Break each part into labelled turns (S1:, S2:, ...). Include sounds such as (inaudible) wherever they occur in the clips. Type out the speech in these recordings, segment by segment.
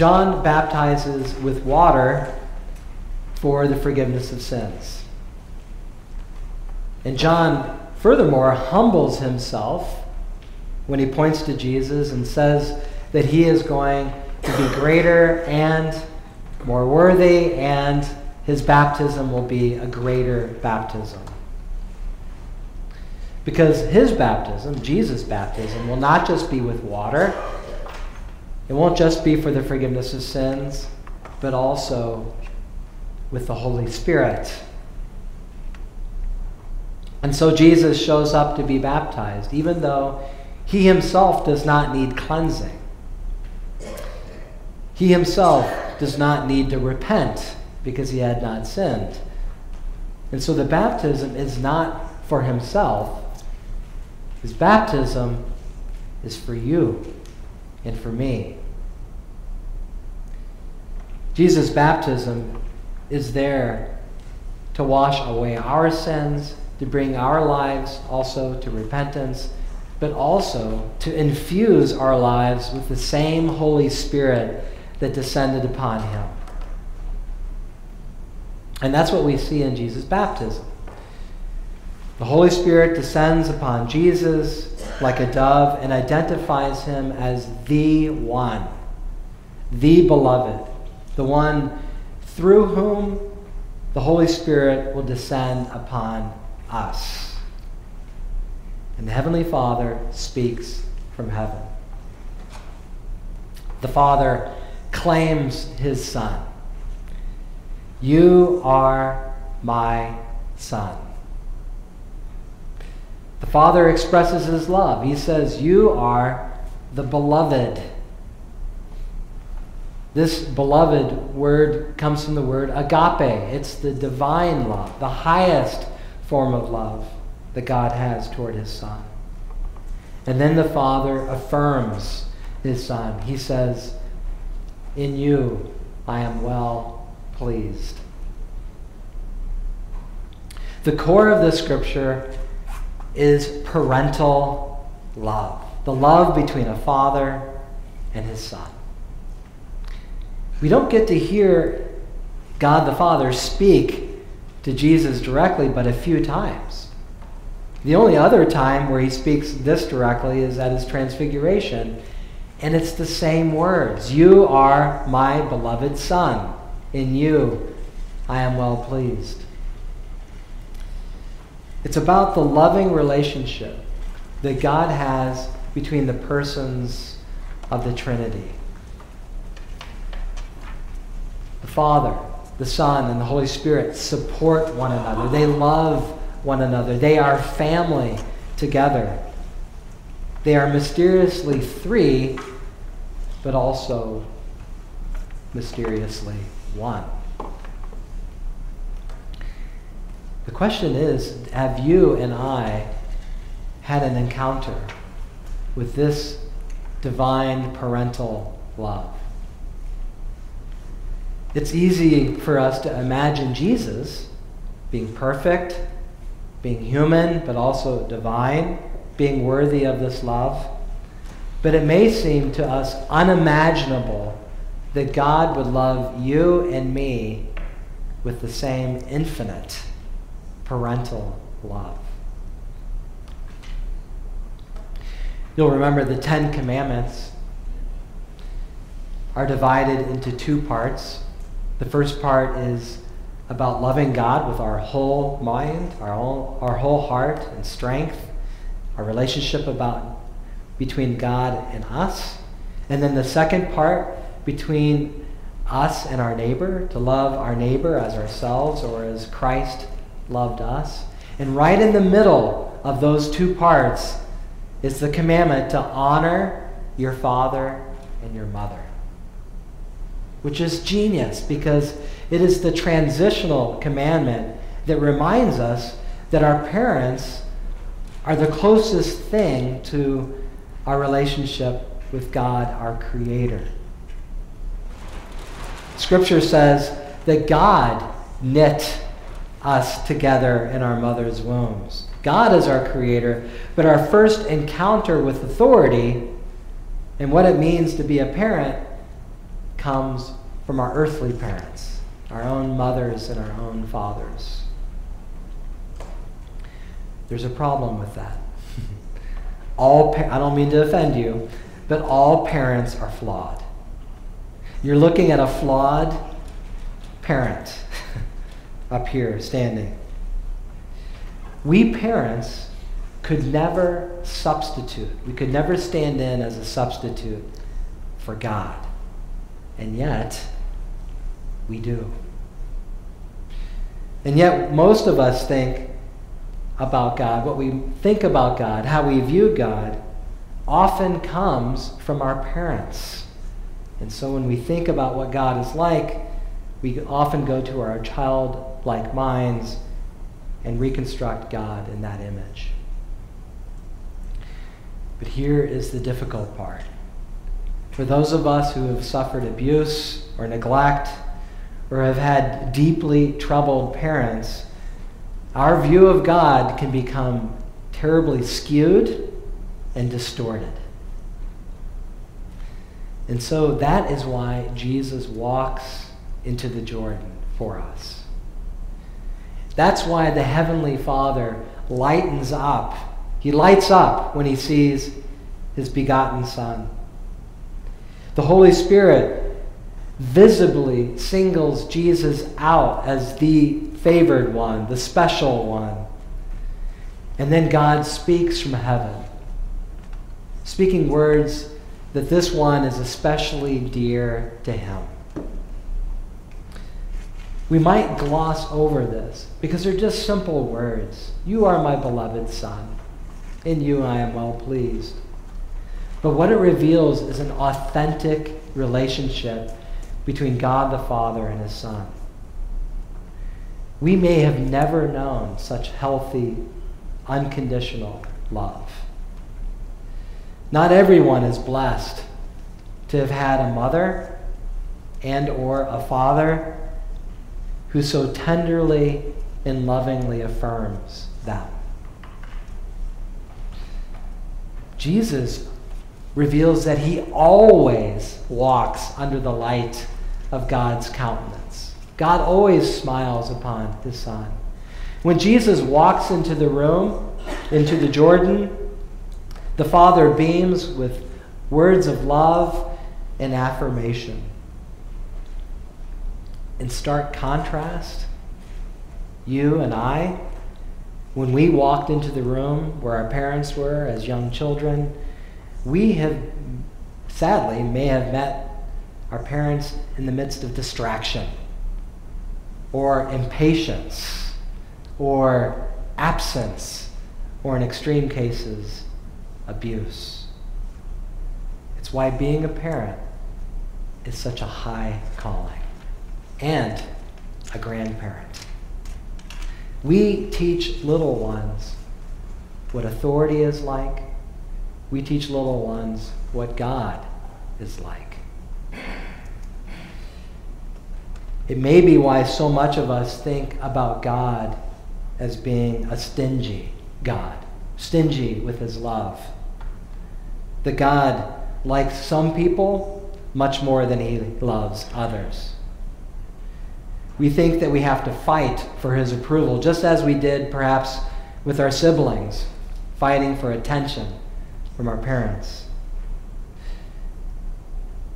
S1: John baptizes with water for the forgiveness of sins. And John, furthermore, humbles himself when he points to Jesus and says that he is going to be greater and more worthy, and his baptism will be a greater baptism. Because his baptism, Jesus' baptism, will not just be with water, it won't just be for the forgiveness of sins, but also with the Holy Spirit. And so Jesus shows up to be baptized, even though he himself does not need cleansing. He himself does not need to repent because he had not sinned. And so the baptism is not for himself. His baptism is for you and for me. Jesus' baptism is there to wash away our sins, to bring our lives also to repentance, but also to infuse our lives with the same Holy Spirit that descended upon him. And that's what we see in Jesus' baptism. The Holy Spirit descends upon Jesus like a dove and identifies him as the one, the beloved, the one through whom the Holy Spirit will descend upon us. And the Heavenly Father speaks from heaven. The Father claims his Son. You are my Son. The Father expresses his love. He says, You are the beloved. This beloved word comes from the word agape. It's the divine love, the highest form of love that God has toward his Son. And then the Father affirms his Son. He says, In you I am well pleased. The core of this scripture is parental love the love between a father and his son. We don't get to hear God the Father speak to Jesus directly but a few times. The only other time where he speaks this directly is at his transfiguration, and it's the same words You are my beloved Son. In you I am well pleased. It's about the loving relationship that God has between the persons of the Trinity. The Father, the Son, and the Holy Spirit support one another. They love one another. They are family together. They are mysteriously three, but also mysteriously one. The question is have you and I had an encounter with this divine parental love? It's easy for us to imagine Jesus being perfect, being human, but also divine, being worthy of this love. But it may seem to us unimaginable that God would love you and me with the same infinite parental love. You'll remember the Ten Commandments are divided into two parts. The first part is about loving God with our whole mind, our whole, our whole heart and strength, our relationship about between God and us. And then the second part between us and our neighbor, to love our neighbor as ourselves or as Christ loved us. And right in the middle of those two parts is the commandment to honor your father and your mother which is genius because it is the transitional commandment that reminds us that our parents are the closest thing to our relationship with God, our Creator. Scripture says that God knit us together in our mother's wombs. God is our Creator, but our first encounter with authority and what it means to be a parent comes from our earthly parents, our own mothers and our own fathers. There's a problem with that. (laughs) all I don't mean to offend you, but all parents are flawed. You're looking at a flawed parent (laughs) up here standing. We parents could never substitute. We could never stand in as a substitute for God. And yet, we do. And yet, most of us think about God, what we think about God, how we view God, often comes from our parents. And so when we think about what God is like, we often go to our childlike minds and reconstruct God in that image. But here is the difficult part. For those of us who have suffered abuse or neglect or have had deeply troubled parents, our view of God can become terribly skewed and distorted. And so that is why Jesus walks into the Jordan for us. That's why the Heavenly Father lightens up. He lights up when he sees his begotten Son. The Holy Spirit visibly singles Jesus out as the favored one, the special one. And then God speaks from heaven, speaking words that this one is especially dear to him. We might gloss over this because they're just simple words. You are my beloved Son. In you I am well pleased. But what it reveals is an authentic relationship between God the Father and His Son. We may have never known such healthy, unconditional love. Not everyone is blessed to have had a mother and or a father who so tenderly and lovingly affirms them. Jesus reveals that he always walks under the light of God's countenance. God always smiles upon his son. When Jesus walks into the room, into the Jordan, the Father beams with words of love and affirmation. In stark contrast, you and I, when we walked into the room where our parents were as young children, we have, sadly, may have met our parents in the midst of distraction or impatience or absence or, in extreme cases, abuse. It's why being a parent is such a high calling and a grandparent. We teach little ones what authority is like we teach little ones what God is like. It may be why so much of us think about God as being a stingy God, stingy with his love. That God likes some people much more than he loves others. We think that we have to fight for his approval, just as we did perhaps with our siblings, fighting for attention from our parents.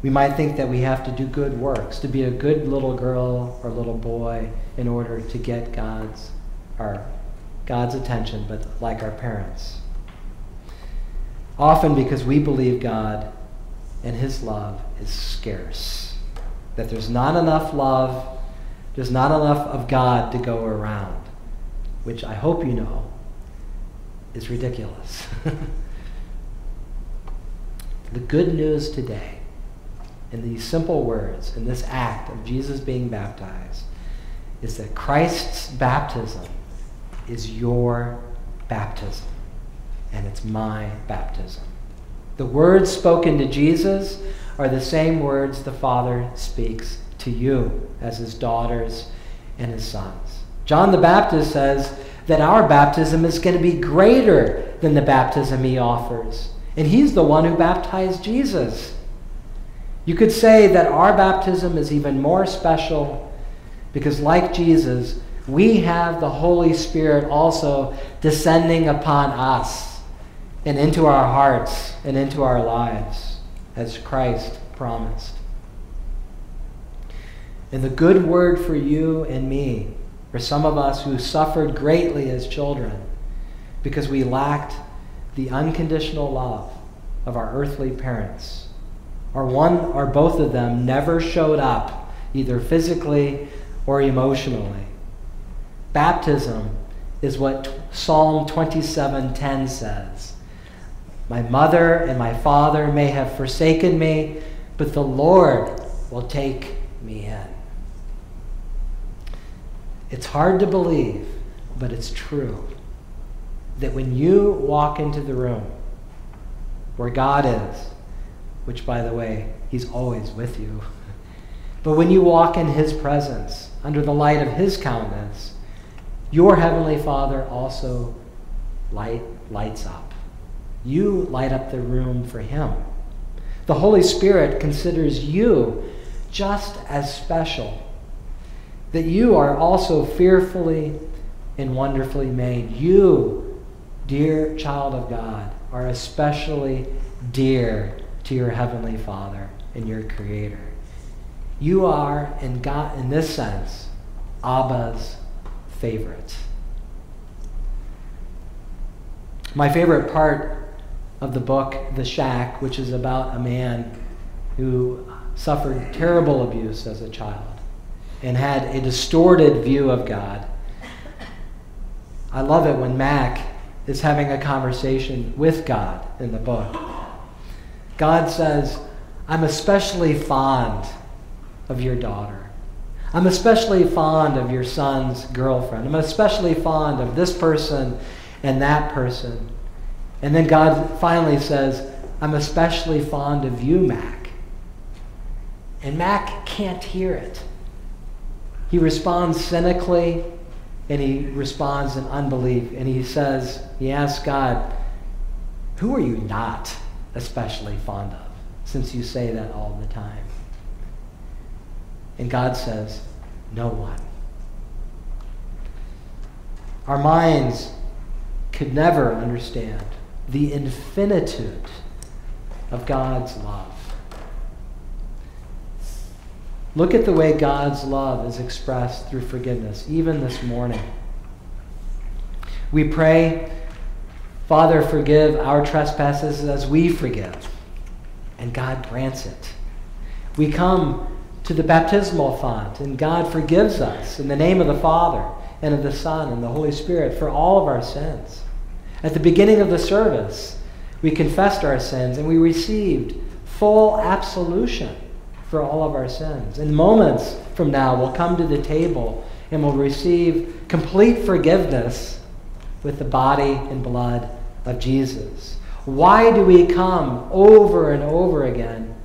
S1: We might think that we have to do good works, to be a good little girl or little boy in order to get God's, our, God's attention, but like our parents. Often because we believe God and His love is scarce. That there's not enough love, there's not enough of God to go around, which I hope you know is ridiculous. (laughs) The good news today, in these simple words, in this act of Jesus being baptized, is that Christ's baptism is your baptism, and it's my baptism. The words spoken to Jesus are the same words the Father speaks to you as his daughters and his sons. John the Baptist says that our baptism is going to be greater than the baptism he offers. And he's the one who baptized Jesus. You could say that our baptism is even more special because, like Jesus, we have the Holy Spirit also descending upon us and into our hearts and into our lives, as Christ promised. And the good word for you and me, for some of us who suffered greatly as children because we lacked the unconditional love of our earthly parents, or one or both of them never showed up, either physically or emotionally. Baptism is what Psalm 27:10 says. My mother and my father may have forsaken me, but the Lord will take me in. It's hard to believe, but it's true that when you walk into the room where God is, which, by the way, He's always with you, (laughs) but when you walk in His presence, under the light of His countenance, your Heavenly Father also light, lights up. You light up the room for Him. The Holy Spirit considers you just as special, that you are also fearfully and wonderfully made. You, dear child of God, are especially dear to your Heavenly Father and your Creator. You are, in, God, in this sense, Abba's favorite. My favorite part of the book, The Shack, which is about a man who suffered terrible abuse as a child and had a distorted view of God. I love it when Mac is having a conversation with God in the book. God says, I'm especially fond of your daughter. I'm especially fond of your son's girlfriend. I'm especially fond of this person and that person. And then God finally says, I'm especially fond of you, Mac. And Mac can't hear it. He responds cynically and he responds in unbelief. And he says, he asks God, Who are you not especially fond of, since you say that all the time? And God says, No one. Our minds could never understand the infinitude of God's love. Look at the way God's love is expressed through forgiveness, even this morning. We pray, Father, forgive our trespasses as we forgive. And God grants it. We come to the baptismal font, and God forgives us in the name of the Father, and of the Son, and the Holy Spirit for all of our sins. At the beginning of the service, we confessed our sins and we received full absolution for all of our sins. In moments from now, we'll come to the table and we'll receive complete forgiveness with the body and blood of Jesus. Why do we come over and over again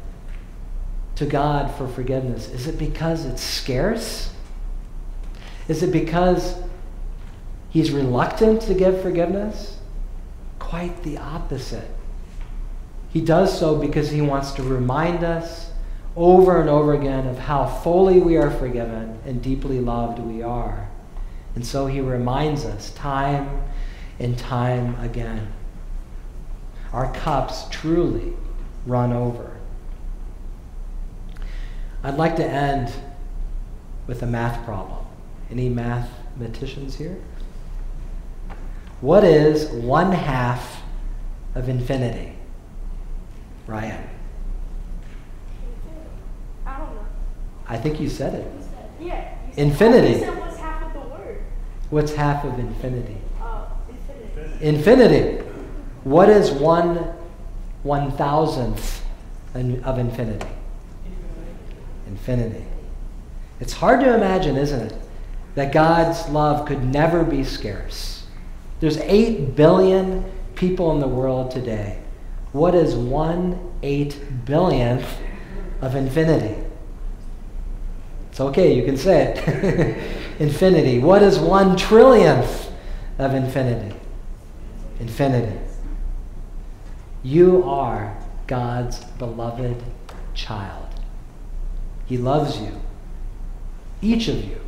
S1: to God for forgiveness? Is it because it's scarce? Is it because He's reluctant to give forgiveness? Quite the opposite. He does so because He wants to remind us over and over again of how fully we are forgiven and deeply loved we are. And so he reminds us time and time again. Our cups truly run over. I'd like to end with a math problem. Any mathematicians here? What is one half of infinity? Ryan. I think you said it.
S2: Yeah.
S1: Infinity.
S2: said what's half of the word?
S1: What's half of infinity?
S2: Uh, infinity.
S1: Infinity. What is one one thousandth of infinity? Infinity. It's hard to imagine, isn't it, that God's love could never be scarce. There's 8 billion people in the world today. What is one eight billionth of infinity? It's okay, you can say it. (laughs) infinity. What is one trillionth of infinity? Infinity. You are God's beloved child. He loves you, each of you,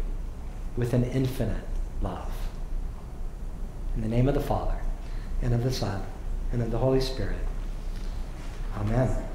S1: with an infinite love. In the name of the Father, and of the Son, and of the Holy Spirit. Amen.